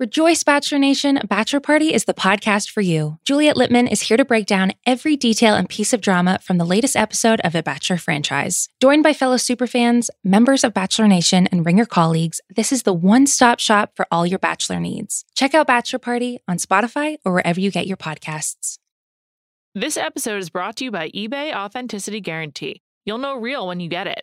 Rejoice, Bachelor Nation. Bachelor Party is the podcast for you. Juliet Litman is here to break down every detail and piece of drama from the latest episode of the Bachelor franchise. Joined by fellow superfans, members of Bachelor Nation, and Ringer colleagues, this is the one stop shop for all your Bachelor needs. Check out Bachelor Party on Spotify or wherever you get your podcasts. This episode is brought to you by eBay Authenticity Guarantee. You'll know real when you get it.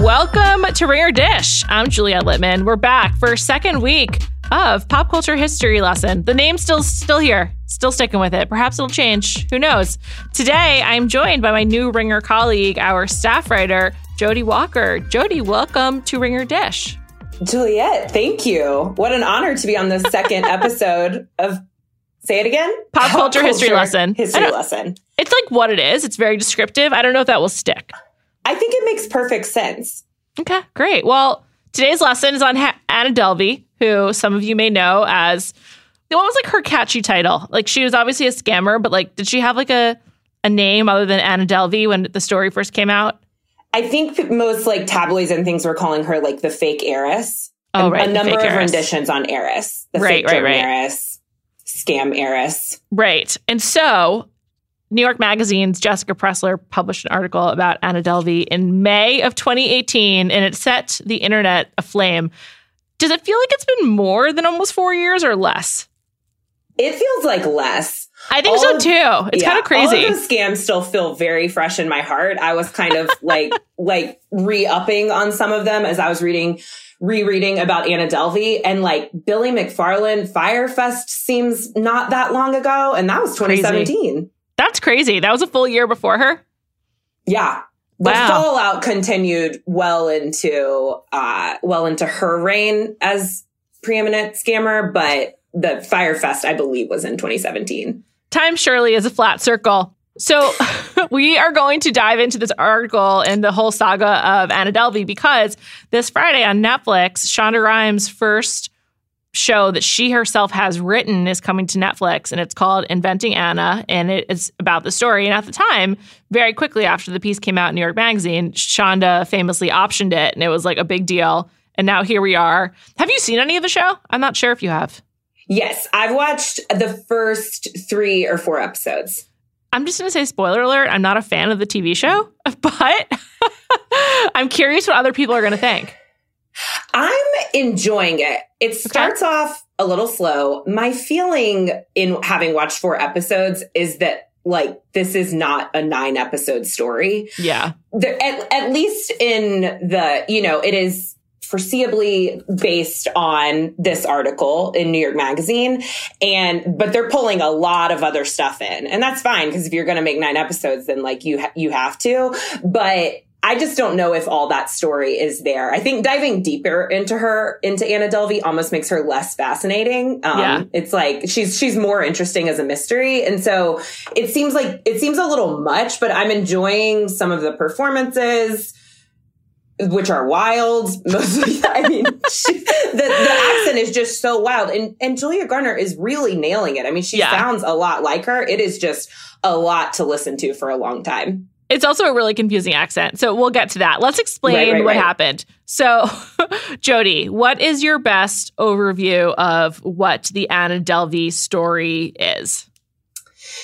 Welcome to Ringer Dish. I'm Juliet Litman. We're back for a second week of pop culture history lesson. The name's still still here, still sticking with it. Perhaps it'll change. Who knows? Today, I'm joined by my new Ringer colleague, our staff writer, Jodi Walker. Jodi, welcome to Ringer Dish. Juliet, thank you. What an honor to be on the second episode of Say it again. Pop, pop culture, culture, history lesson. History lesson. It's like what it is. It's very descriptive. I don't know if that will stick. I think it makes perfect sense. Okay, great. Well, today's lesson is on ha- Anna Delvey, who some of you may know as what was like her catchy title? Like she was obviously a scammer, but like did she have like a a name other than Anna Delvey when the story first came out? I think most like tabloids and things were calling her like the fake heiress. Oh, right. A, number of heiress. renditions on heiress. The right, fake right, right. heiress, scam heiress. Right. And so New York Magazine's Jessica Pressler published an article about Anna Delvey in May of 2018, and it set the internet aflame. Does it feel like it's been more than almost four years or less? It feels like less. I think all so of, too. It's yeah, kind of crazy. All of those scams still feel very fresh in my heart. I was kind of like like re-upping on some of them as I was reading rereading about Anna Delvey and like Billy McFarland Fyre Fest seems not that long ago and that was 2017. Crazy. That's crazy. That was a full year before her. Yeah. The wow. fallout continued well into uh well into her reign as preeminent scammer, but the Fyre Fest, I believe, was in 2017. Time surely is a flat circle. So we are going to dive into this article and the whole saga of Anna Delvey because this Friday on Netflix, Shonda Rhimes' first show that she herself has written is coming to Netflix and it's called Inventing Anna and it is about the story. And at the time, very quickly after the piece came out in New York Magazine, Shonda famously optioned it and it was like a big deal. And now here we are. Have you seen any of the show? I'm not sure if you have. Yes, I've watched the first three or four episodes. I'm just going to say spoiler alert, I'm not a fan of the TV show, but I'm curious what other people are going to think. I'm enjoying it. It starts okay. off a little slow. My feeling in having watched four episodes is that like this is not a nine episode story. Yeah. at, at least in the, you know, it is foreseeably based on this article in New York Magazine. And, but they're pulling a lot of other stuff in. And that's fine because if you're going to make nine episodes, then like you, ha- you have to. But I just don't know if all that story is there. I think diving deeper into her, into Anna Delvey almost makes her less fascinating. Um, Yeah. it's like she's, she's more interesting as a mystery. And so it seems like, it seems a little much, but I'm enjoying some of the performances which are wild. Mostly, I mean, she, the, the accent is just so wild. And, and Julia Garner is really nailing it. I mean, she Yeah. sounds a lot like her. It is just a lot to listen to for a long time. It's also a really confusing accent. So we'll get to that. Let's explain Right, right, what right. happened. So, Jodi, what is your best overview of what the Anna Delvey story is?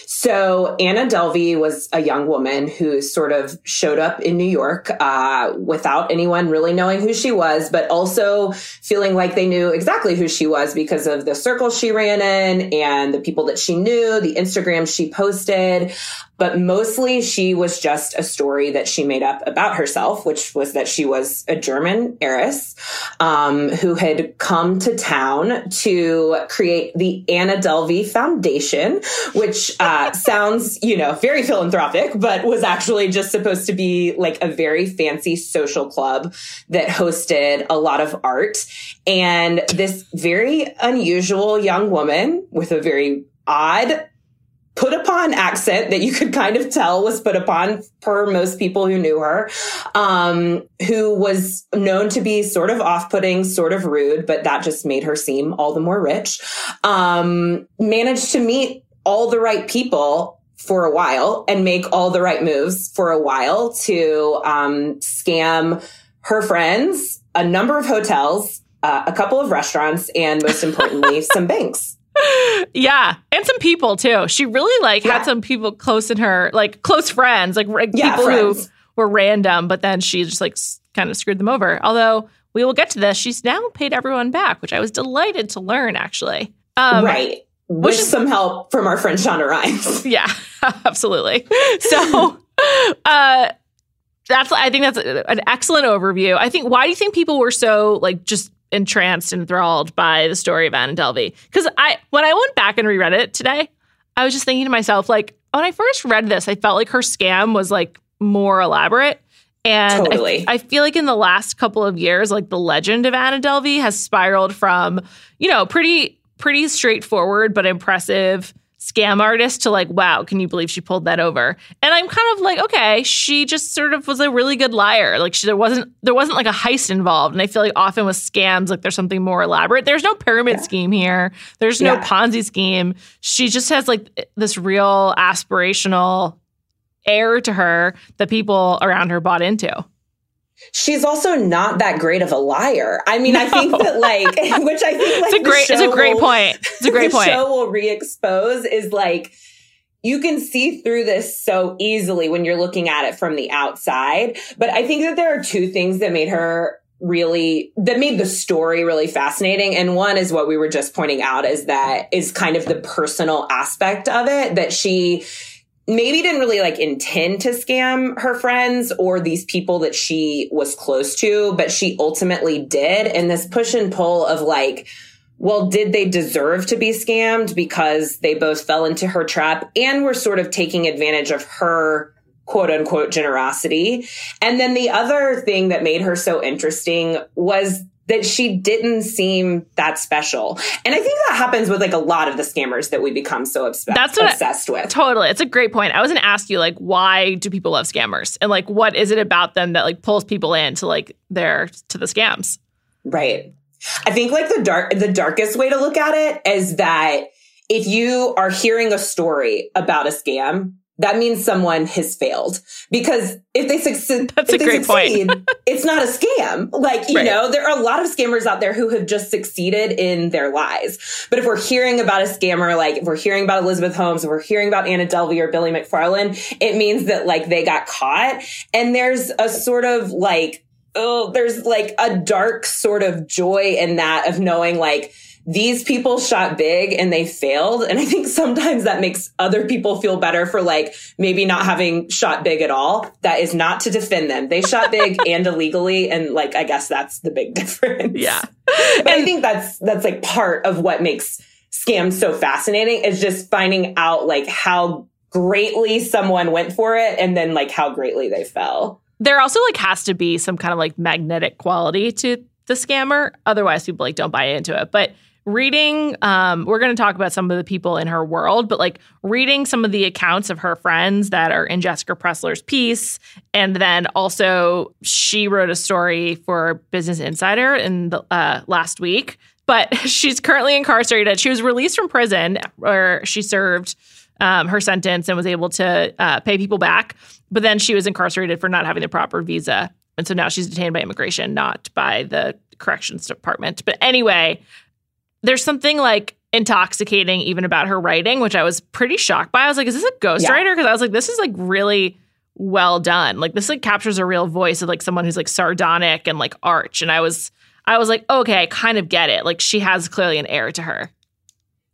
So Anna Delvey was a young woman who sort of showed up in New York uh, without anyone really knowing who she was, but also feeling like they knew exactly who she was because of the circle she ran in and the people that she knew, the Instagram she posted. But mostly she was just a story that she made up about herself, which was that she was a German heiress um, who had come to town to create the Anna Delvey Foundation, which uh, sounds, you know, very philanthropic, but was actually just supposed to be like a very fancy social club that hosted a lot of art. And this very unusual young woman with a very odd put upon accent that you could kind of tell was put upon per most people who knew her, um, who was known to be sort of off-putting, sort of rude, but that just made her seem all the more rich. Um, managed to meet all the right people for a while and make all the right moves for a while to um, scam her friends, a number of hotels, uh, a couple of restaurants, and most importantly, some banks. Yeah, and some people too. She really like Yeah. had some people close in her, like close friends, like, like Yeah, people friends. who were random, but then she just like kind of screwed them over. Although we will get to this, she's now paid everyone back, which I was delighted to learn actually. Um, right. With some help from our friend Shonda Rhimes. Yeah, absolutely. So, uh, that's I think that's an excellent overview. I think why do you think people were so like just entranced and enthralled by the story of Anna Delvey? Because I when I went back and reread it today, I was just thinking to myself like when I first read this, I felt like her scam was like more elaborate. And I- I, feel like in the last couple of years, like the legend of Anna Delvey has spiraled from, you know, pretty pretty straightforward but impressive scam artist to like, wow, can you believe she pulled that over? And I'm kind of like, okay, she just sort of was a really good liar. Like she, there wasn't there wasn't like a heist involved. And I feel like often with scams, like there's something more elaborate. There's no pyramid Yeah. scheme here. There's no Yeah. Ponzi scheme. She just has like this real aspirational air to her that people around her bought into. She's also not that great of a liar. I mean, I think that like, which I think like It's a great it's a great will- point. It's a great the point. show will re-expose is like you can see through this so easily when you're looking at it from the outside. But I think that there are two things that made her really that made the story really fascinating and one is what we were just pointing out is that is kind of the personal aspect of it that she maybe didn't really like intend to scam her friends or these people that she was close to, but she ultimately did. And this push and pull of like, well, did they deserve to be scammed because they both fell into her trap and were sort of taking advantage of her quote unquote generosity? And then the other thing that made her so interesting was that she didn't seem that special. And I think that happens with like a lot of the scammers that we become so obs- That's what obsessed with. Totally. It's a great point. I was going to ask you like why do people love scammers? And like what is it about them that like pulls people in to like their to the scams? Right. I think like the dark the darkest way to look at it is that if you are hearing a story about a scam, that means someone has failed. Because if they succeed, That's if a they great point. it's not a scam. Like, you Right. know, there are a lot of scammers out there who have just succeeded in their lies. But if we're hearing about a scammer, like if we're hearing about Elizabeth Holmes, if we're hearing about Anna Delvey or Billy McFarland, it means that like they got caught. And there's a sort of like, oh, there's like a dark sort of joy in that of knowing like these people shot big and they failed. And I think sometimes that makes other people feel better for like maybe not having shot big at all. That is not to defend them. They shot big and illegally. And like, I guess that's the big difference. Yeah. But I think that's, that's like part of what makes scams so fascinating is just finding out like how greatly someone went for it and then like how greatly they fell. There also like has to be some kind of like magnetic quality to the scammer. Otherwise, people like don't buy into it. But reading, um, we're going to talk about some of the people in her world, but like reading some of the accounts of her friends that are in Jessica Pressler's piece, and then also she wrote a story for Business Insider in the uh, last week. But she's currently incarcerated. She was released from prison where she served um, her sentence and was able to uh, pay people back. But then she was incarcerated for not having the proper visa. And so now she's detained by immigration, not by the corrections department. But anyway, there's something like intoxicating even about her writing, which I was pretty shocked by. I was like, is this a ghostwriter? Because I was like, this is like really well done. Like this like captures a real voice of like someone who's like sardonic and like arch. And I was I was like, okay, I kind of get it. Like she has clearly an air to her.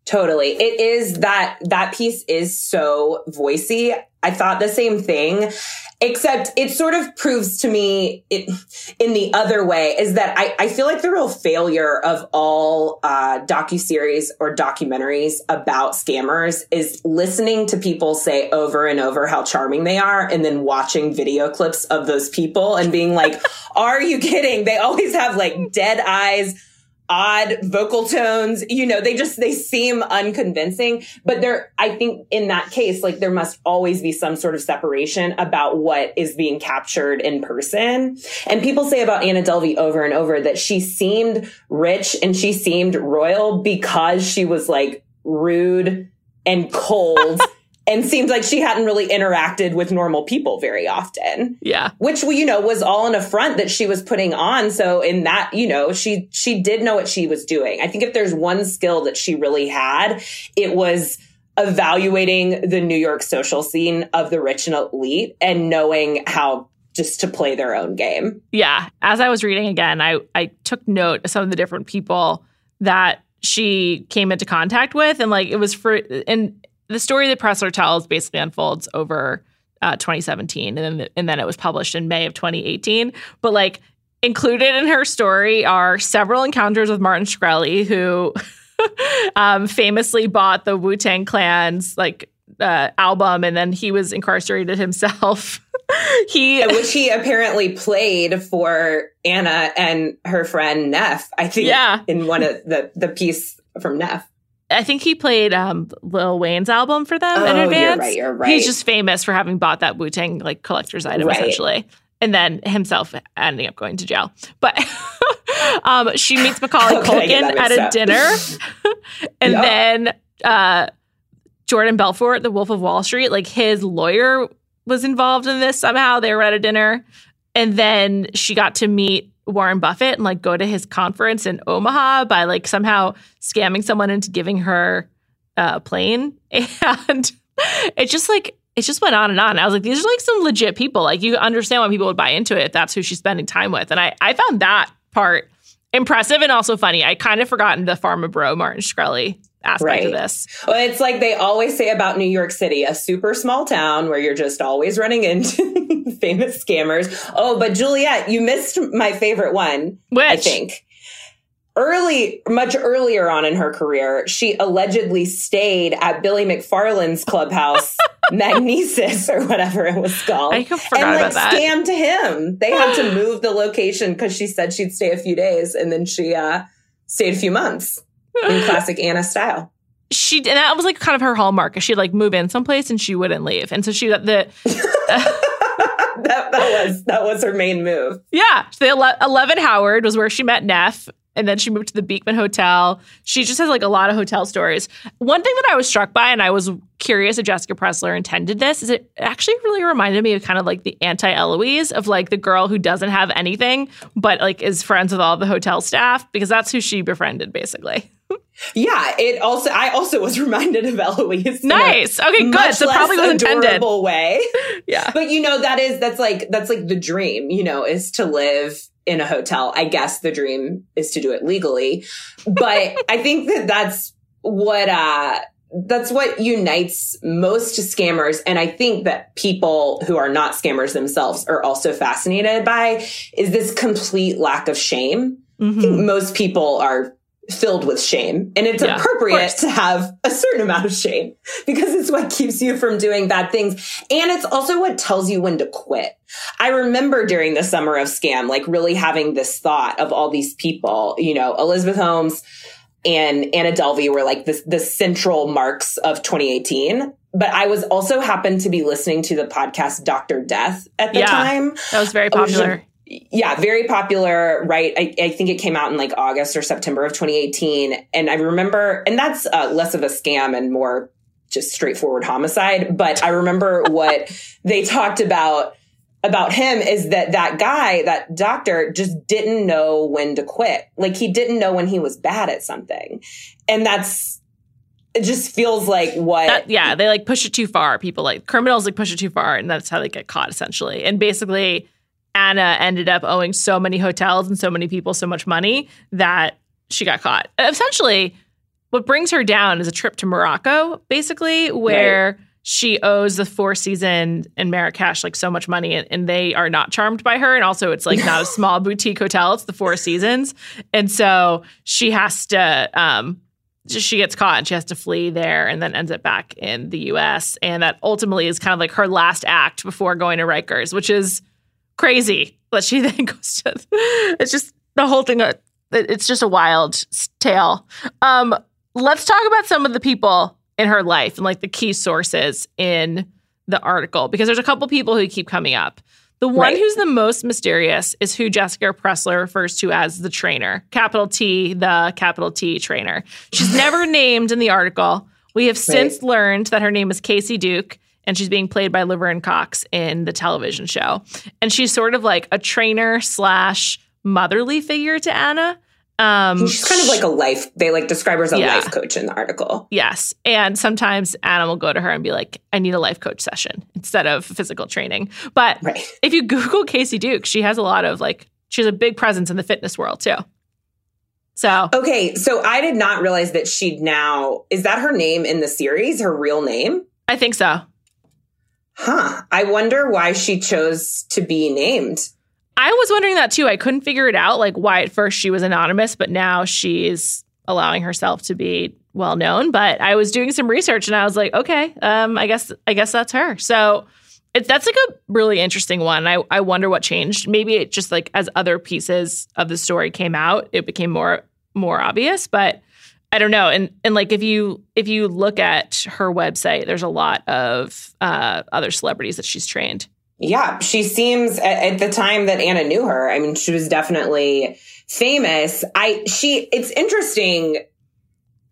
Totally. It is that that piece is so voicey. I thought the same thing, except it sort of proves to me it, in the other way is that I, I feel like the real failure of all uh, docu-series or documentaries about scammers is listening to people say over and over how charming they are and then watching video clips of those people and being like, are you kidding? They always have like dead eyes odd vocal tones. You know, they just, they seem unconvincing, but there, I think in that case, like there must always be some sort of separation about what is being captured in person. And people say about Anna Delvey over and over that she seemed rich and she seemed royal because she was like rude and cold and seemed like she hadn't really interacted with normal people very often. Yeah. Which you know was all an affront that she was putting on. So in that, you know, she she did know what she was doing. I think if there's one skill that she really had, it was evaluating the New York social scene of the rich and elite and knowing how just to play their own game. Yeah. As I was reading again, I I took note of some of the different people that she came into contact with and like it was for and the story that Pressler tells basically unfolds over uh, 2017, and then and then it was published in May of 2018. But like included in her story are several encounters with Martin Shkreli, who um, famously bought the Wu Tang Clan's like uh, album, and then he was incarcerated himself. he which he apparently played for Anna and her friend Neff. I think, yeah. in one of the the piece from Neff. I think he played um, Lil Wayne's album for them oh, in advance. You're right, you're right. He's just famous for having bought that Wu Tang like collector's item right. essentially, and then himself ending up going to jail. But um, she meets Macaulay okay, Culkin at a dinner, and yep. then uh, Jordan Belfort, the Wolf of Wall Street, like his lawyer was involved in this somehow. They were at a dinner, and then she got to meet Warren Buffett and like go to his conference in Omaha by like somehow scamming someone into giving her a plane. And it just like it just went on and on. I was like, these are like some legit people. Like you understand why people would buy into it if that's who she's spending time with. And I I found that part impressive and also funny. I kind of forgotten the Pharma Bro Martin Shkreli aspect right. of this. Well, it's like they always say about New York City, a super small town where you're just always running into famous scammers. Oh, but Juliet, you missed my favorite one. Which? I think. Early, much earlier on in her career, she allegedly stayed at Billy McFarland's clubhouse, Magnises or whatever it was called. I forgot and like about that. scammed him. They had to move the location because she said she'd stay a few days and then she uh, stayed a few months in classic Anna style. She and that was like kind of her hallmark. She'd like move in someplace and she wouldn't leave, and so she got the. that, that was that was her main move. Yeah, the 11 Howard was where she met Neff, and then she moved to the Beekman Hotel. She just has like a lot of hotel stories. One thing that I was struck by, and I was curious if Jessica Pressler intended this, is it actually really reminded me of kind of like the anti Eloise of like the girl who doesn't have anything, but like is friends with all the hotel staff because that's who she befriended basically. Yeah, it also I also was reminded of Eloise. Nice. Okay, good. So probably was intended. way. yeah. But you know that is that's like that's like the dream, you know, is to live in a hotel. I guess the dream is to do it legally. But I think that that's what uh that's what unites most scammers and i think that people who are not scammers themselves are also fascinated by is this complete lack of shame mm-hmm. most people are filled with shame. And it's yeah, appropriate to have a certain amount of shame because it's what keeps you from doing bad things. And it's also what tells you when to quit. I remember during the summer of scam, like really having this thought of all these people, you know, Elizabeth Holmes and Anna Delvey were like the, the central marks of 2018 but I was also happened to be listening to the podcast Dr. Death at the yeah, time. That was very popular yeah, very popular, right? I, I, think it came out in like August or September of 2018. And I remember, and that's uh, less of a scam and more just straightforward homicide. But I remember what they talked about about him is that that guy, that doctor just didn't know when to quit. Like he didn't know when he was bad at something. And that's, it just feels like what that, yeah they like push it too far people like criminals like push it too far and that's how they get caught essentially and basically Anna ended up owing so many hotels and so many people so much money that she got caught. Essentially, what brings her down is a trip to Morocco, basically, where right. she owes the Four Seasons and Marrakesh like so much money, and, and, they are not charmed by her. And also, it's like not a small boutique hotel; it's the Four Seasons, and so she has to. Um, she gets caught and she has to flee there and then ends up back in the US. And that ultimately is kind of like her last act before going to Rikers, which is crazy that she then goes to. It's just the whole thing. Uh, it's just a wild tale. Um, let's talk about some of the people in her life and like the key sources in the article because there's a couple people who keep coming up. The one right. who's the most mysterious is who Jessica Pressler refers to as the trainer, capital T, the capital T trainer. She's never named in the article. We have right. since learned that her name is Kacy Duke and she's being played by Laverne Cox in the television show. And she's sort of like a trainer slash motherly figure to Anna. Um, she's kind of like a life. They like describe her as a yeah. life coach in the article. Yes, and sometimes Anna will go to her and be like, "I need a life coach session instead of physical training." But right. if you Google Kacy Duke, she has a lot of like she has a big presence in the fitness world too. So okay, so I did not realize that she'd now is that her name in the series, her real name? I think so. Huh. I wonder why she chose to be named. I was wondering that too. I couldn't figure it out, like why at first she was anonymous, but now she's allowing herself to be well known. But I was doing some research and I was like, okay, um, I guess I guess that's her. So it's that's like a really interesting one. I I wonder what changed. Maybe it just like as other pieces of the story came out, it became more more obvious. But I don't know. And and like if you if you look at her website, there's a lot of uh, other celebrities that she's trained. Yeah, she seems at, at, the time that Anna knew her. I mean, she was definitely famous. I she it's interesting.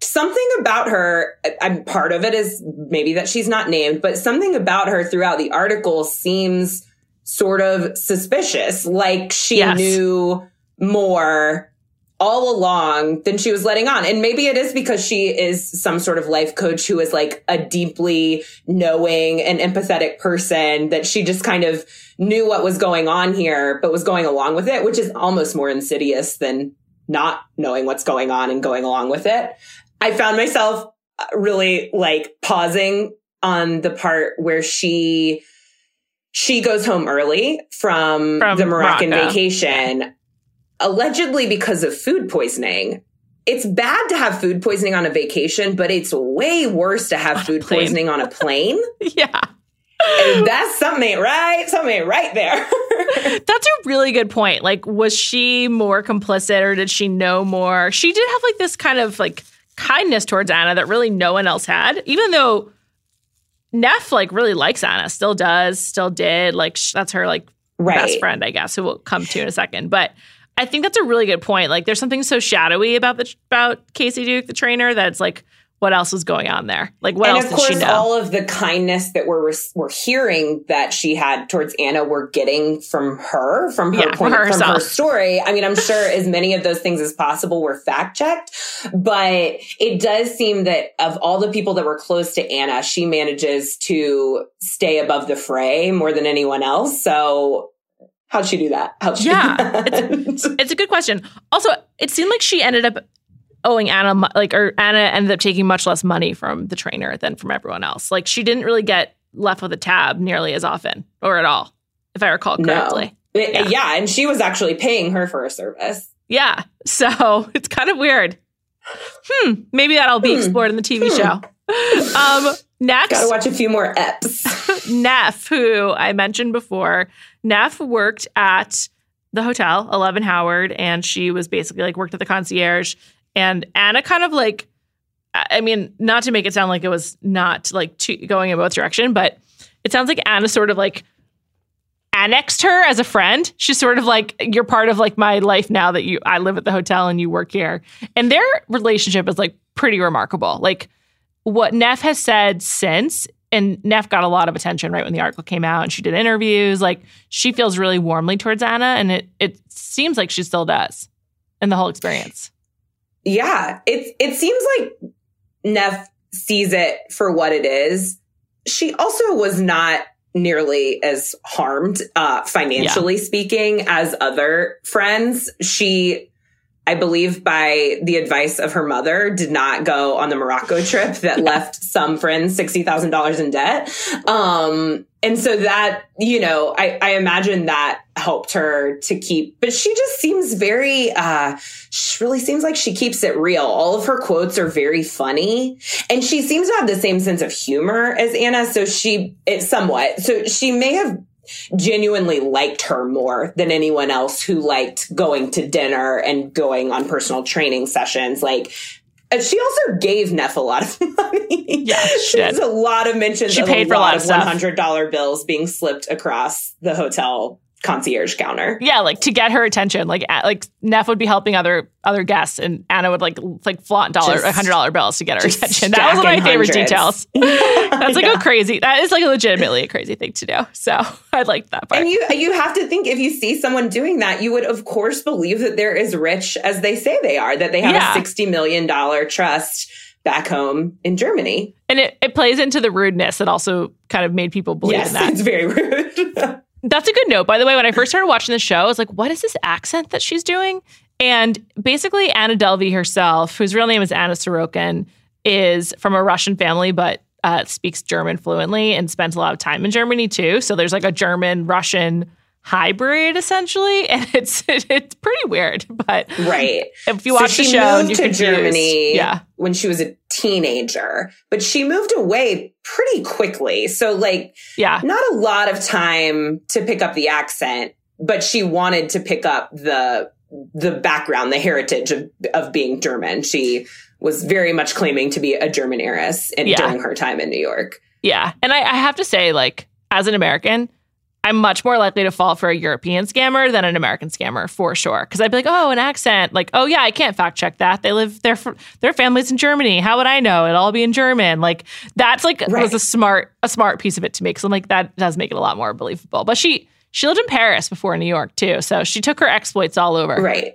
Something about her, I'm part of it is maybe that she's not named, but something about her throughout the article seems sort of suspicious. Like she yes. knew more all along than she was letting on. And maybe it is because she is some sort of life coach who is like a deeply knowing and empathetic person that she just kind of knew what was going on here, but was going along with it, which is almost more insidious than not knowing what's going on and going along with it. I found myself uh, really like pausing on the part where she she goes home early from, from the Moroccan Morocco. vacation allegedly because of food poisoning. It's bad to have food poisoning on a vacation, but it's way worse to have food poisoning on a plane. yeah. And that's something ain't right. Something ain't right there. that's a really good point. Like, was she more complicit or did she know more? She did have like this kind of like kindness towards Anna that really no one else had, even though Neff like really likes Anna, still does, still did. Like, sh- that's her like right. best friend, I guess, who we'll come to in a second. But I think that's a really good point. Like, there's something so shadowy about the about Kacy Duke, the trainer, that it's like what else was going on there. Like what and else of did she know? all of the kindness that we're we're hearing that she had towards Anna, we're getting from her, from her Yeah, point, her from her story. I mean, I'm sure as many of those things as possible were fact checked, but it does seem that of all the people that were close to Anna, she manages to stay above the fray more than anyone else. So. How'd she do that? How'd she Yeah, do that? it's a good question. Also, it seemed like she ended up owing Anna like or Anna ended up taking much less money from the trainer than from everyone else. Like she didn't really get left with a tab nearly as often or at all, if I recall correctly. No. Yeah. yeah, and she was actually paying her for a service. Yeah. So it's kind of weird. Hmm. Maybe that'll be Hmm. explored in the TV Hmm. show. Um, next, Got to watch a few more eps. Neff, who I mentioned before, Neff worked at the hotel, Eleven Howard, and she was basically like worked at the concierge. And Anna kind of like, I mean, not to make it sound like it was not like to, going in both direction, but it sounds like Anna sort of like annexed her as a friend. She's sort of like, you're part of like my life now that you I live at the hotel and you work here. And their relationship is like pretty remarkable. Like what Neff has said since, and Neff got a lot of attention right when the article came out and she did interviews. Like she feels really warmly towards Anna, and it it seems like she still does in the whole experience. yeah, it it seems like Neff sees it for what it is. She also was not nearly as harmed uh financially speaking as other friends. She I believe by the advice of her mother, did not go on the Morocco trip that left some friends $60,000 in debt. Um, and so that, you know, I, I imagine that helped her to keep, but she just seems very, uh, she really seems like she keeps it real. All of her quotes are very funny and she seems to have the same sense of humor as Anna. So she, it somewhat, so she may have genuinely liked her more than anyone else who liked going to dinner and going on personal training sessions. Like, and she also gave Neff a lot of money. Yeah, she There's did. a lot of mentions She of paid a for a lot of one hundred dollar bills being slipped across the hotel concierge counter. Yeah, like to get her attention. Like like Neff would be helping other other guests, and Anna would like like flaunt dollar hundred dollar bills to get her attention. That was one of my favorite hundreds. details. That's like Yeah. a crazy. That is like legitimately a crazy thing to do. So I liked that part. And you you have to think if you see someone doing that, you would of course believe that they're as rich as they say they are, that they have Yeah. a sixty million dollar trust back home in Germany. and it, it plays into the rudeness that also kind of made people believe yes, in that. it's very rude. That's a good note, by the way. When I first started watching the show, I was like, what is this accent that she's doing? And basically, Anna Delvey herself, whose real name is Anna Sorokin, is from a Russian family, but uh, speaks German fluently and spent a lot of time in Germany too. So there's like a German Russian hybrid essentially, and it's it's pretty weird. But right. if you watch so the she show, moved to Germany yeah, when she was a teenager, but she moved away pretty quickly. So like yeah, not a lot of time to pick up the accent, but she wanted to pick up the the background, the heritage of of being German. She was very much claiming to be a German heiress and Yeah. during her time in New York. Yeah. And I, I have to say, like, as an American, I'm much more likely to fall for a European scammer than an American scammer for sure. Because I'd be like, oh, an accent. Like, oh yeah, I can't fact check that. They live their their families in Germany. How would I know? It'll all be in German. Like that's like Right. was a smart a smart piece of it to me. Because I'm like that does make it a lot more believable. But she she lived in Paris before New York too, so she took her exploits all over. Right.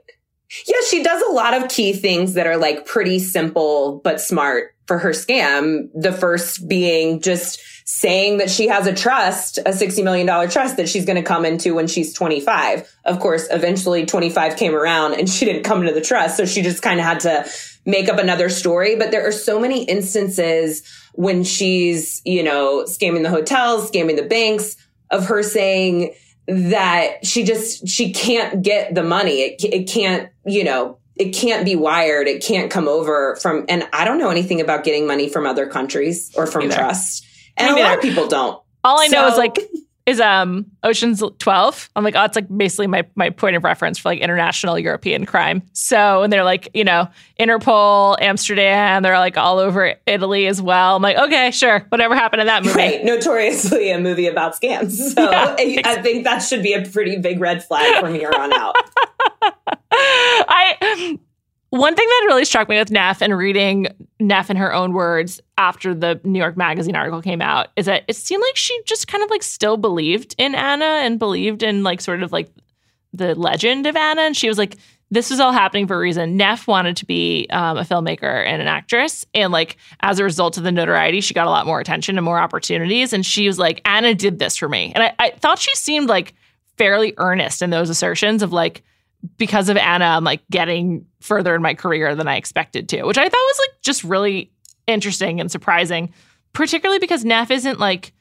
Yeah, she does a lot of key things that are like pretty simple but smart for her scam. The first being just saying that she has a trust, a $60 million trust that she's going to come into when she's 25. Of course, eventually 25 came around and she didn't come into the trust. So she just kind of had to make up another story. But there are so many instances when she's, you know, scamming the hotels, scamming the banks of her saying, that she just she can't get the money it, it can't you know it can't be wired it can't come over from and i don't know anything about getting money from other countries or from trust and a lot of people don't All I know is like is um Ocean's 12. I'm like, oh, it's like basically my my point of reference for like international European crime. So and they're like, you know, Interpol, Amsterdam, they're like all over Italy as well. I'm like, okay, sure, whatever happened in that movie. right notoriously a movie about scams so Yeah, I, I think that should be a pretty big red flag from here on out One thing that really struck me with Neff and reading Neff in her own words after the New York Magazine article came out is that it seemed like she just kind of like still believed in Anna and believed in like sort of like the legend of Anna. And she was like, this was all happening for a reason. Neff wanted to be um, a filmmaker and an actress. And like as a result of the notoriety, she got a lot more attention and more opportunities. And she was like, Anna did this for me. And I, I thought she seemed like fairly earnest in those assertions of like, because of Anna, I'm like getting further in my career than I expected to, which I thought was like just really interesting and surprising, particularly because Neff isn't like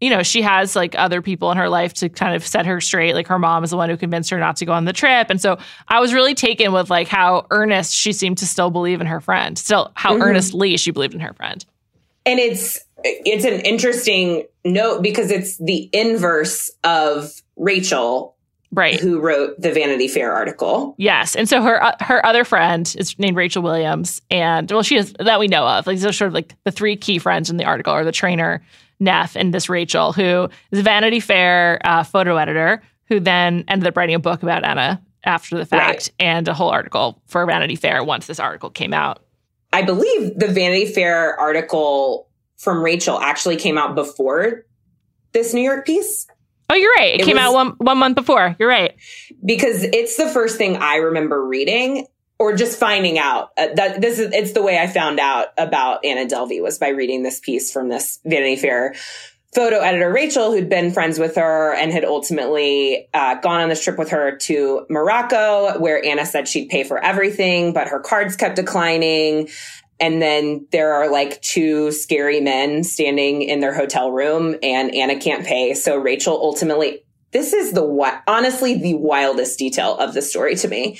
you know, she has like other people in her life to kind of set her straight. Like her mom is the one who convinced her not to go on the trip. And so I was really taken with like how earnest she seemed to still believe in her friend, still how mm-hmm. earnestly she believed in her friend. And it's it's an interesting note because it's the inverse of Rachel right who wrote the vanity fair article yes and so her uh, her other friend is named rachel williams and well she is that we know of like these are sort of like the three key friends in the article are the trainer Neff and this Rachel, who is a Vanity Fair uh, photo editor, who then ended up writing a book about Anna after the fact right. and a whole article for Vanity Fair once this article came out. I believe the Vanity Fair article from Rachel actually came out before this New York piece. Oh, you're right. It, it came was, out one one month before. You're right. Because it's the first thing I remember reading or just finding out uh, that this is it's the way I found out about Anna Delvey was by reading this piece from this Vanity Fair photo editor Rachel, who'd been friends with her and had ultimately uh, gone on this trip with her to Morocco, where Anna said she'd pay for everything, but her cards kept declining. And then there are like two scary men standing in their hotel room, and Anna can't pay. So Rachel ultimately this is the honestly the wildest detail of the story to me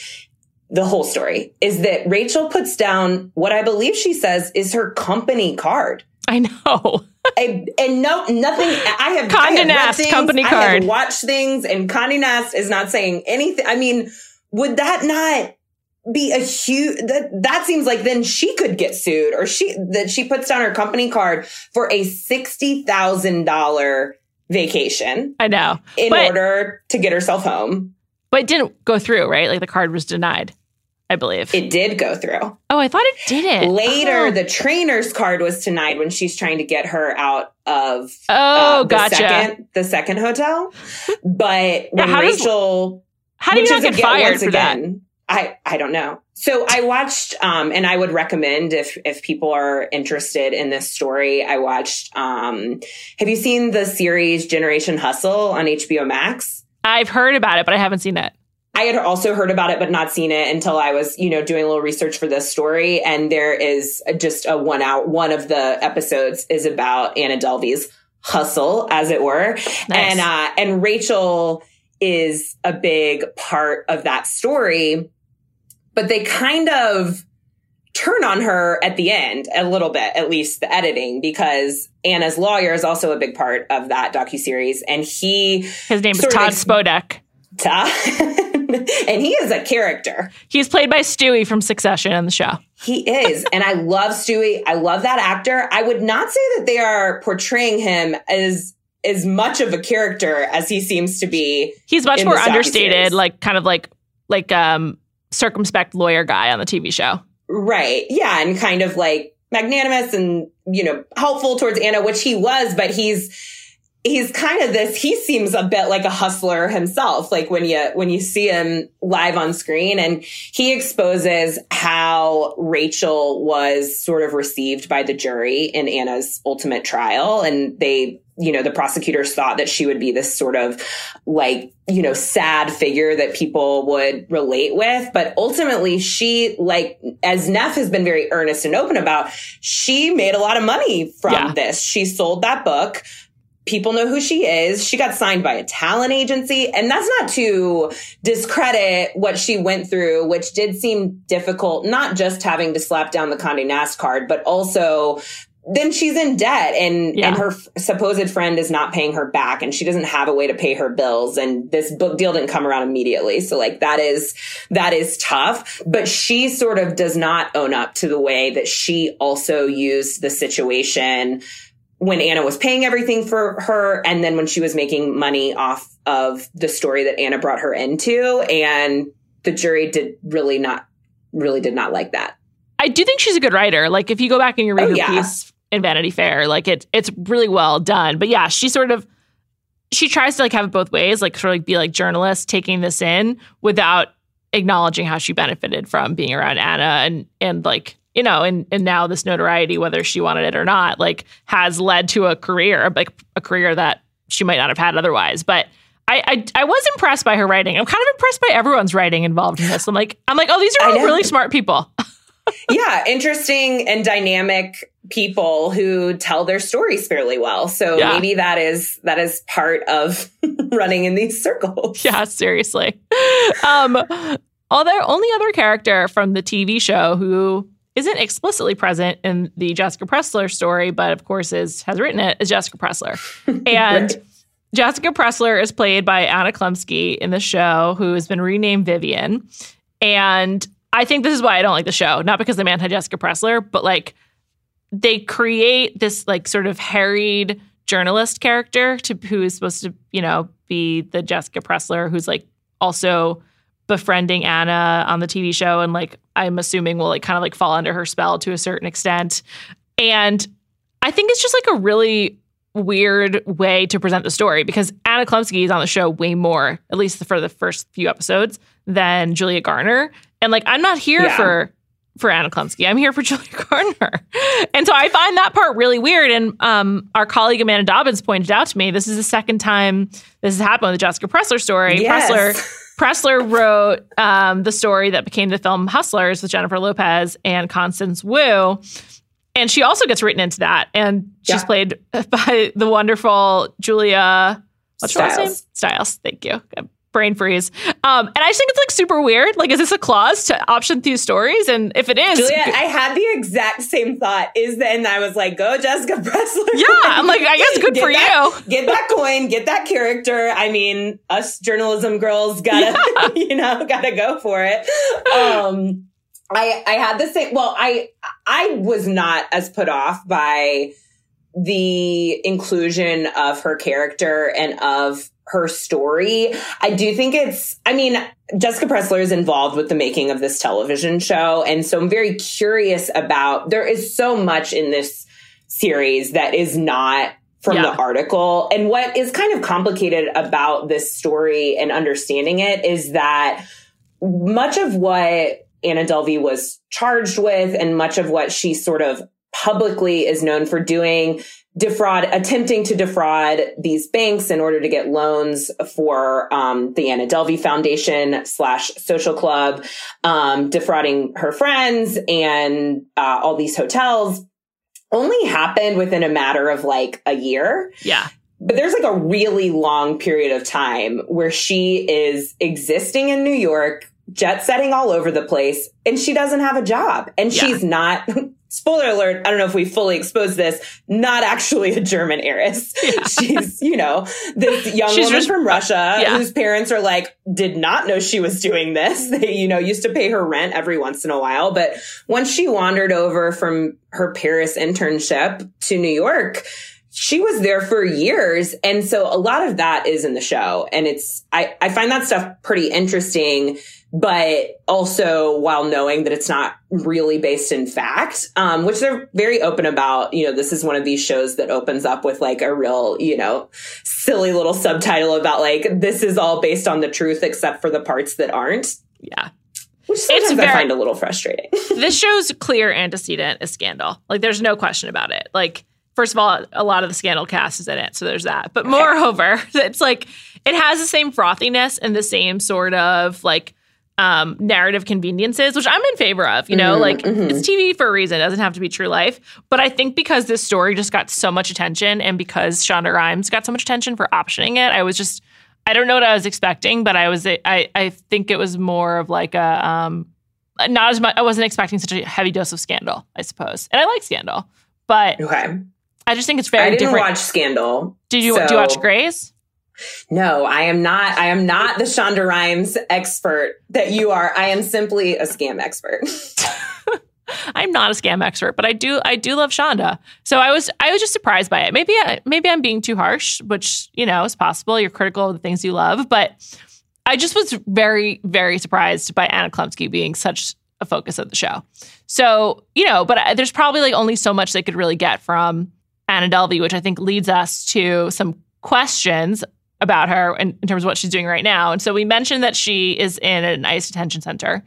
the whole story is that Rachel puts down what I believe she says is her company card. I know. I, and no, nothing. I have Condé Nast things, company card. I have watched things, and Condé Nast is not saying anything. I mean, would that not be a huge? That that seems like then she could get sued, or she that she puts down her company card for a sixty thousand dollar vacation. I know in but, order to get herself home. But it didn't go through, right? Like the card was denied. I believe. It did go through. Oh, I thought it didn't. Later, oh. the trainer's card was denied when she's trying to get her out of oh, uh, the gotcha. second the second hotel. But when how Rachel, does, how do you not get fired for again, that? I I don't know. So I watched, um, and I would recommend if if people are interested in this story. I watched. Um, have you seen the series Generation Hustle on HBO Max? I've heard about it, but I haven't seen it. I had also heard about it, but not seen it until I was, you know, doing a little research for this story. And there is just a one out, one of the episodes is about Anna Delvey's hustle, as it were. Nice. And, uh, and Rachel is a big part of that story, but they kind of, turn on her at the end a little bit, at least the editing, because Anna's lawyer is also a big part of that docu series, and he his name is Todd ex- Spodek. Todd, and he is a character. He's played by Stewy from Succession in the show. He is, and I love Stewy. I love that actor. I would not say that they are portraying him as as much of a character as he seems to be. He's much more understated, like kind of like like um circumspect lawyer guy on the TV show. Right. Yeah. And kind of like magnanimous and, you know, helpful towards Anna, which he was, but he's, he's kind of this he seems a bit like a hustler himself like when you when you see him live on screen. And he exposes how Rachel was sort of received by the jury in Anna's ultimate trial. And they you know the prosecutors thought that she would be this sort of like you know sad figure that people would relate with. But ultimately she like as neff has been very earnest and open about she made a lot of money from yeah. this. She sold that book people know who she is. She got signed by a talent agency. And that's not to discredit what she went through, which did seem difficult, not just having to slap down the Conde Nast card, but also then she's in debt and, yeah. and her f- supposed friend is not paying her back and she doesn't have a way to pay her bills. And this book deal didn't come around immediately. So like that is, that is tough, but she sort of does not own up to the way that she also used the situation when Anna was paying everything for her and then when she was making money off of the story that Anna brought her into and the jury did really not really did not like that. I do think she's a good writer. Like if you go back and you read Oh, her yeah. piece in Vanity Fair, like it's it's really well done. But yeah, she sort of she tries to like have it both ways, like sort of like be like journalist taking this in without acknowledging how she benefited from being around Anna and and like you know and and now this notoriety, whether she wanted it or not, like has led to a career like a career that she might not have had otherwise. But I, I I was impressed by her writing. I'm kind of impressed by everyone's writing involved in this. I'm like I'm like oh these are all really smart people. yeah, interesting and dynamic people who tell their stories fairly well. So Yeah. maybe that is that is part of running in these circles. Yeah, seriously. Um, although only other character from the TV show who isn't explicitly present in the Jessica Pressler story, but of course is has written it is Jessica Pressler. And Right. Jessica Pressler is played by Anna Chlumsky in the show, who has been renamed Vivian. And I think this is why I don't like the show, not because the man had Jessica Pressler, but like they create this like sort of harried journalist character to who is supposed to, you know, be the Jessica Pressler who's like also befriending Anna on the TV show and like I'm assuming will like kind of like fall under her spell to a certain extent. And I think it's just like a really weird way to present the story because Anna Chlumsky is on the show way more, at least for the first few episodes, than Julia Garner. And like I'm not here Yeah. for for Anna Chlumsky. I'm here for Julia Garner. And so I find that part really weird. And um, our colleague Amanda Dobbins pointed out to me this is the second time this has happened with the Jessica Pressler story. Yes. Pressler Pressler wrote um, the story that became the film Hustlers with Jennifer Lopez and Constance Wu. And she also gets written into that. And she's Yeah. played by the wonderful Julia what's her last name? Stiles. Thank you. Brain freeze. Um, and I just think it's like super weird. Like, is this a clause to option these stories? And if it is, Julia, I had the exact same thought. Is that, and I was like, "Go, Jessica Pressler." yeah, I'm like, I guess good Get for that- you. Get that coin, get that character. I mean, us journalism girls gotta, you know, gotta go for it. Um, I I had the same. Well, I I was not as put off by the inclusion of her character and of her story. I do think it's, I mean, Jessica Pressler is involved with the making of this television show. And so I'm very curious about, there is so much in this series that is not from Yeah. the article. And what is kind of complicated about this story and understanding it is that much of what Anna Delvey was charged with and much of what she sort of publicly is known for doing defraud attempting to defraud these banks in order to get loans for um, the anna delvey foundation slash social club um, defrauding her friends and uh, all these hotels only happened within a matter of like a year Yeah. but there's like a really long period of time where she is existing in New York, jet setting all over the place, and she doesn't have a job. And Yeah. she's not, spoiler alert, I don't know if we fully exposed this, not actually a German heiress. Yeah. She's, you know, this young She's woman just- from Russia yeah. whose parents are like, did not know she was doing this. They, you know, used to pay her rent every once in a while. But once she wandered over from her Paris internship to New York, she was there for years. And so a lot of that is in the show. And it's, I, I find that stuff pretty interesting, but also while knowing that it's not really based in fact, um, which they're very open about. You know, this is one of these shows that opens up with like a real, you know, silly little subtitle about like, this is all based on the truth except for the parts that aren't. Yeah. Which sometimes very- I find a little frustrating. this show's clear antecedent is scandal. Like, there's no question about it. Like, first of all, a lot of the scandal cast is in it, so there's that. But moreover, it's like it has the same frothiness and the same sort of like um, narrative conveniences, which I'm in favor of. You know, Mhm, like mhm. it's TV for a reason; it doesn't have to be true life. But I think because this story just got so much attention, and because Shonda Rhimes got so much attention for optioning it, I was just I don't know what I was expecting, but I was I I think it was more of like a um not as much I wasn't expecting such a heavy dose of scandal, I suppose. And I like scandal, but okay. I just think it's very. I didn't different. watch Scandal. did you so- do you watch Grey's? No, I am not. I am not the Shonda Rhimes expert that you are. I am simply a scam expert. I'm not a scam expert, but I do I do love Shonda. So I was I was just surprised by it. Maybe I, maybe I'm being too harsh, which you know is possible. You're critical of the things you love, but I just was very very surprised by Anna Chlumsky being such a focus of the show. So, you know, but uh, there's probably like only so much they could really get from Anna Delvey, which I think leads us to some questions about her in, in terms of what she's doing right now. And so we mentioned that she is in an ICE detention center.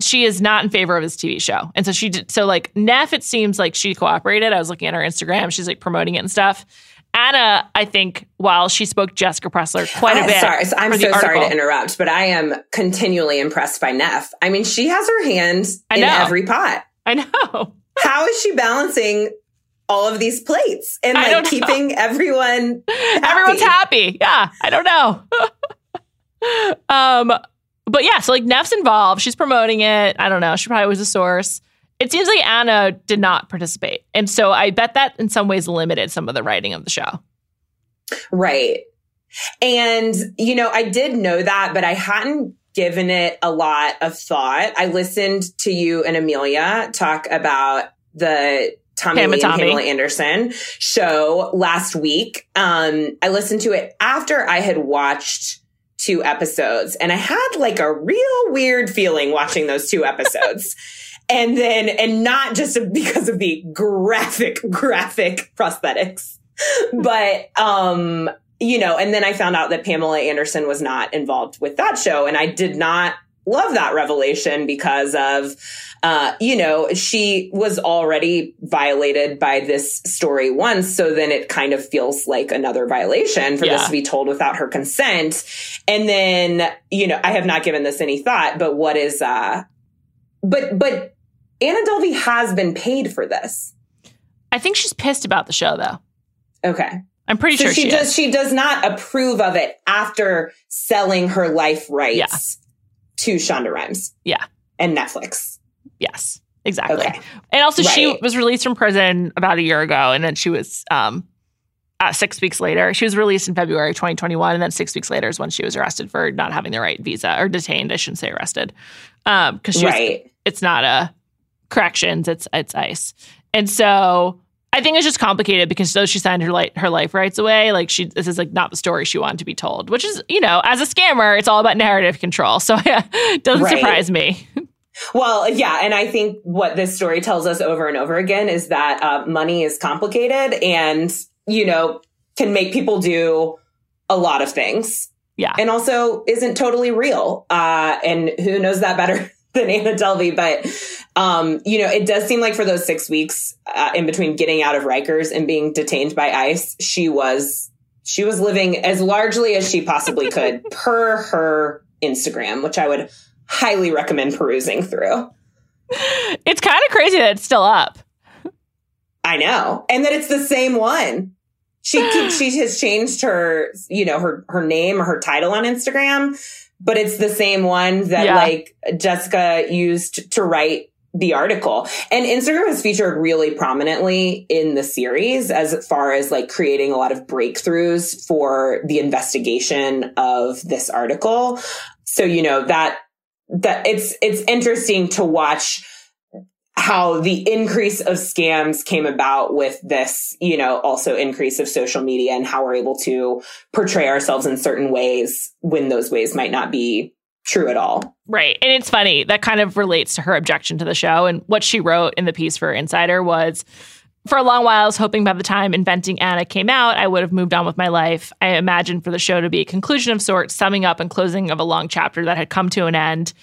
She is not in favor of this TV show. And so she did, so like Neff, it seems like she cooperated. I was looking at her Instagram. She's like promoting it and stuff. Anna, I think, while she spoke Jessica Pressler quite a bit. Sorry, I'm so sorry to interrupt, but I am continually impressed by Neff. I mean, she has her hands in every pot. I know. How is she balancing all of these plates and like don't know. keeping everyone Everyone's happy. Yeah, I don't know. um, but yeah, so like Neff's involved. She's promoting it. I don't know. She probably was a source. It seems like Anna did not participate, and so I bet that in some ways limited some of the writing of the show. Right. And, you know, I did know that, but I hadn't given it a lot of thought. I listened to you and Amelia talk about the Tommy Pam and and Pamela Anderson show last week. Um, I listened to it after I had watched two episodes and I had like a real weird feeling watching those two episodes. and then, and not just because of the graphic, graphic prosthetics, but, um, you know, and then I found out that Pamela Anderson was not involved with that show. And I did not love that revelation because of, uh, you know, she was already violated by this story once. So then it kind of feels like another violation for Yeah. this to be told without her consent. And then, you know, I have not given this any thought, but what is, uh, but, but Anna Delvey has been paid for this. I think she's pissed about the show, though. Okay. I'm pretty so sure she, she, does is. she does not approve of it after selling her life rights Yeah. to Shonda Rhimes. Yeah. And Netflix. Exactly. Okay. And also, she was released from prison about a year ago, and then she was um, uh, six weeks later. She was released in February 2021, and then six weeks later is when she was arrested for not having the right visa or detained. I shouldn't say arrested, because she was Right. it's not a corrections it's it's ice and so i think it's just complicated because though she signed her life her life rights away like she this is like not the story she wanted to be told which is you know as a scammer it's all about narrative control so yeah it doesn't Right. surprise me Well, yeah. And I think what this story tells us over and over again is that uh, money is complicated and, you know, can make people do a lot of things. Yeah. And also isn't totally real. Uh, and who knows that better than Anna Delvey? But, um, you know, it does seem like for those six weeks uh, in between getting out of Rikers and being detained by ICE, she was, she was living as largely as she possibly could per her Instagram, which I would highly recommend perusing through. it's kind of crazy that it's still up I know. And that it's the same one. She keeps, she has changed her, you know, her her name or her title on Instagram, but it's the same one that Yeah. like Jessica used to write the article. And Instagram is featured really prominently in the series as far as like creating a lot of breakthroughs for the investigation of this article. So, you know, that that it's it's interesting to watch how the increase of scams came about with this, you know, also increase of social media and how we're able to portray ourselves in certain ways when those ways might not be true at all. Right. And it's funny. That kind of relates to her objection to the show. And what she wrote in the piece for Insider was for a long while, I was hoping by the time Inventing Anna came out, I would have moved on with my life. I imagined for the show to be a conclusion of sorts, summing up and closing of a long chapter that had come to an end.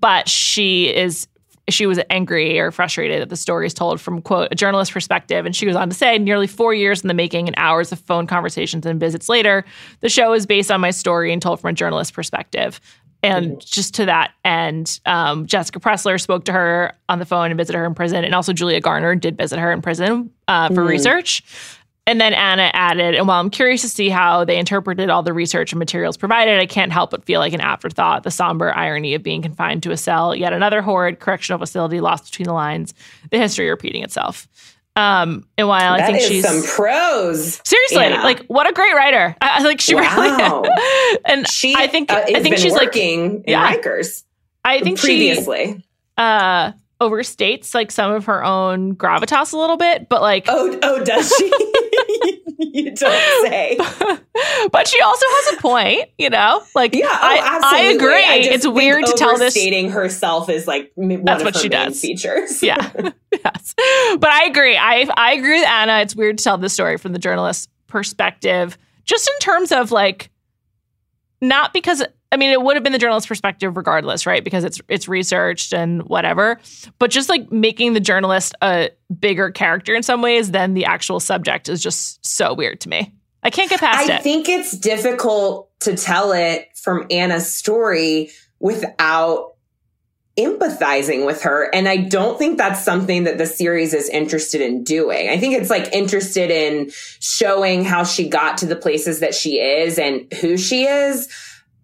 But she is. She was angry or frustrated that the story is told from, quote, a journalist perspective. And she goes on to say, nearly four years in the making and hours of phone conversations and visits later, the show is based on my story and told from a journalist perspective. And just to that end, um, Jessica Pressler spoke to her on the phone and visited her in prison. And also Julia Garner did visit her in prison uh, for research. And then Anna added, and while I'm curious to see how they interpreted all the research and materials provided, I can't help but feel like an afterthought, the somber irony of being confined to a cell, yet another horrid correctional facility lost between the lines, the history repeating itself. Um, and while I think she's some prose. seriously Anna. like what a great writer, I, I- like she Wow. really, and She I think uh, I think she's like working in Yeah. Rikers I think she previously. uh overstates like some of her own gravitas a little bit, but like oh, oh, does she? you don't say. but she also has a point, you know. Like, Yeah, oh, I, I agree. I it's weird to tell this. overstating herself is like one That's of what her she main does. features. yeah, yes. But I agree. I I agree with Anna. It's weird to tell this story from the journalist's perspective, just in terms of like, not because I mean it would have been the journalist's perspective regardless, right? Because it's it's researched and whatever. But just like making the journalist a bigger character in some ways than the actual subject is just so weird to me. I can't get past I it. I think it's difficult to tell it from Anna's story without empathizing with her. And I don't think that's something that the series is interested in doing. I think it's like interested in showing how she got to the places that she is and who she is.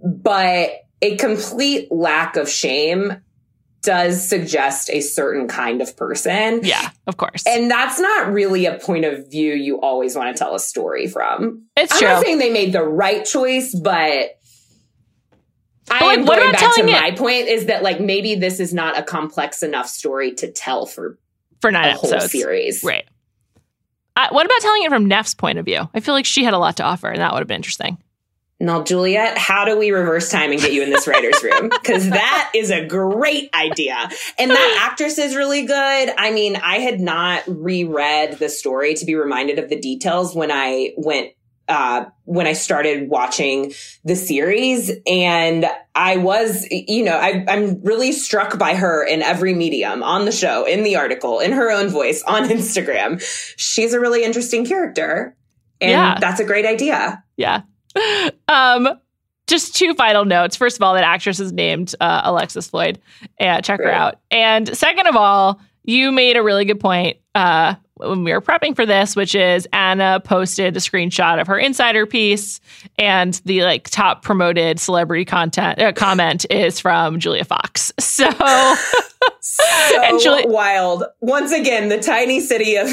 But a complete lack of shame does suggest a certain kind of person. yeah, of course. And that's not really a point of view you always want to tell a story from. it's I'm true. not saying they made the right choice, but I like, am what going about back to it- my point is that like maybe this is not a complex enough story to tell for for a nine whole episodes. series. Right. Uh, what about telling it from Neff's point of view? I feel like she had a lot to offer, and that would have been interesting. Now, Juliet, how do we reverse time and get you in this writer's room? Because that is a great idea. And that actress is really good. I mean, I had not reread the story to be reminded of the details when I went uh, when I started watching the series. And I was, you know, I, I'm really struck by her in every medium on the show, in the article, in her own voice, on Instagram. She's a really interesting character. And Yeah. that's a great idea. Yeah. Um, just two final notes. First of all, that actress is named uh, Alexis Floyd. And check her out. And second of all, you made a really good point uh, when we were prepping for this, which is Anna posted a screenshot of her insider piece, and the like top promoted celebrity content uh, comment is from Julia Fox. So so wild. Once again, the tiny city of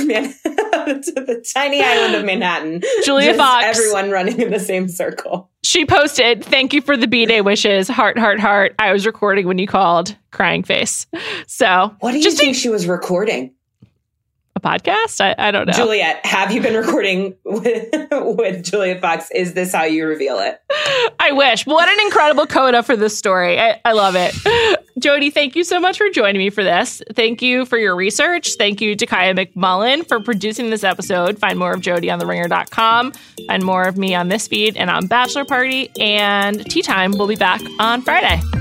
Man- the tiny island of Manhattan. Julia Fox. Everyone running in the same circle. she posted, "Thank you for the b day wishes. Heart, heart, heart. I was recording when you called. Crying face. So What do you think she was recording? Podcast. I, I don't know. Juliet, have you been recording with, with Julia Fox? Is this how you reveal it? I wish. What an incredible coda for this story. I, I love it. Jodi, thank you so much for joining me for this. Thank you for your research. Thank you to Kaya McMullen for producing this episode. Find more of Jodi on theringer.com. Find more of me on this feed and on Bachelor Party. And Tea Time We'll be back on Friday.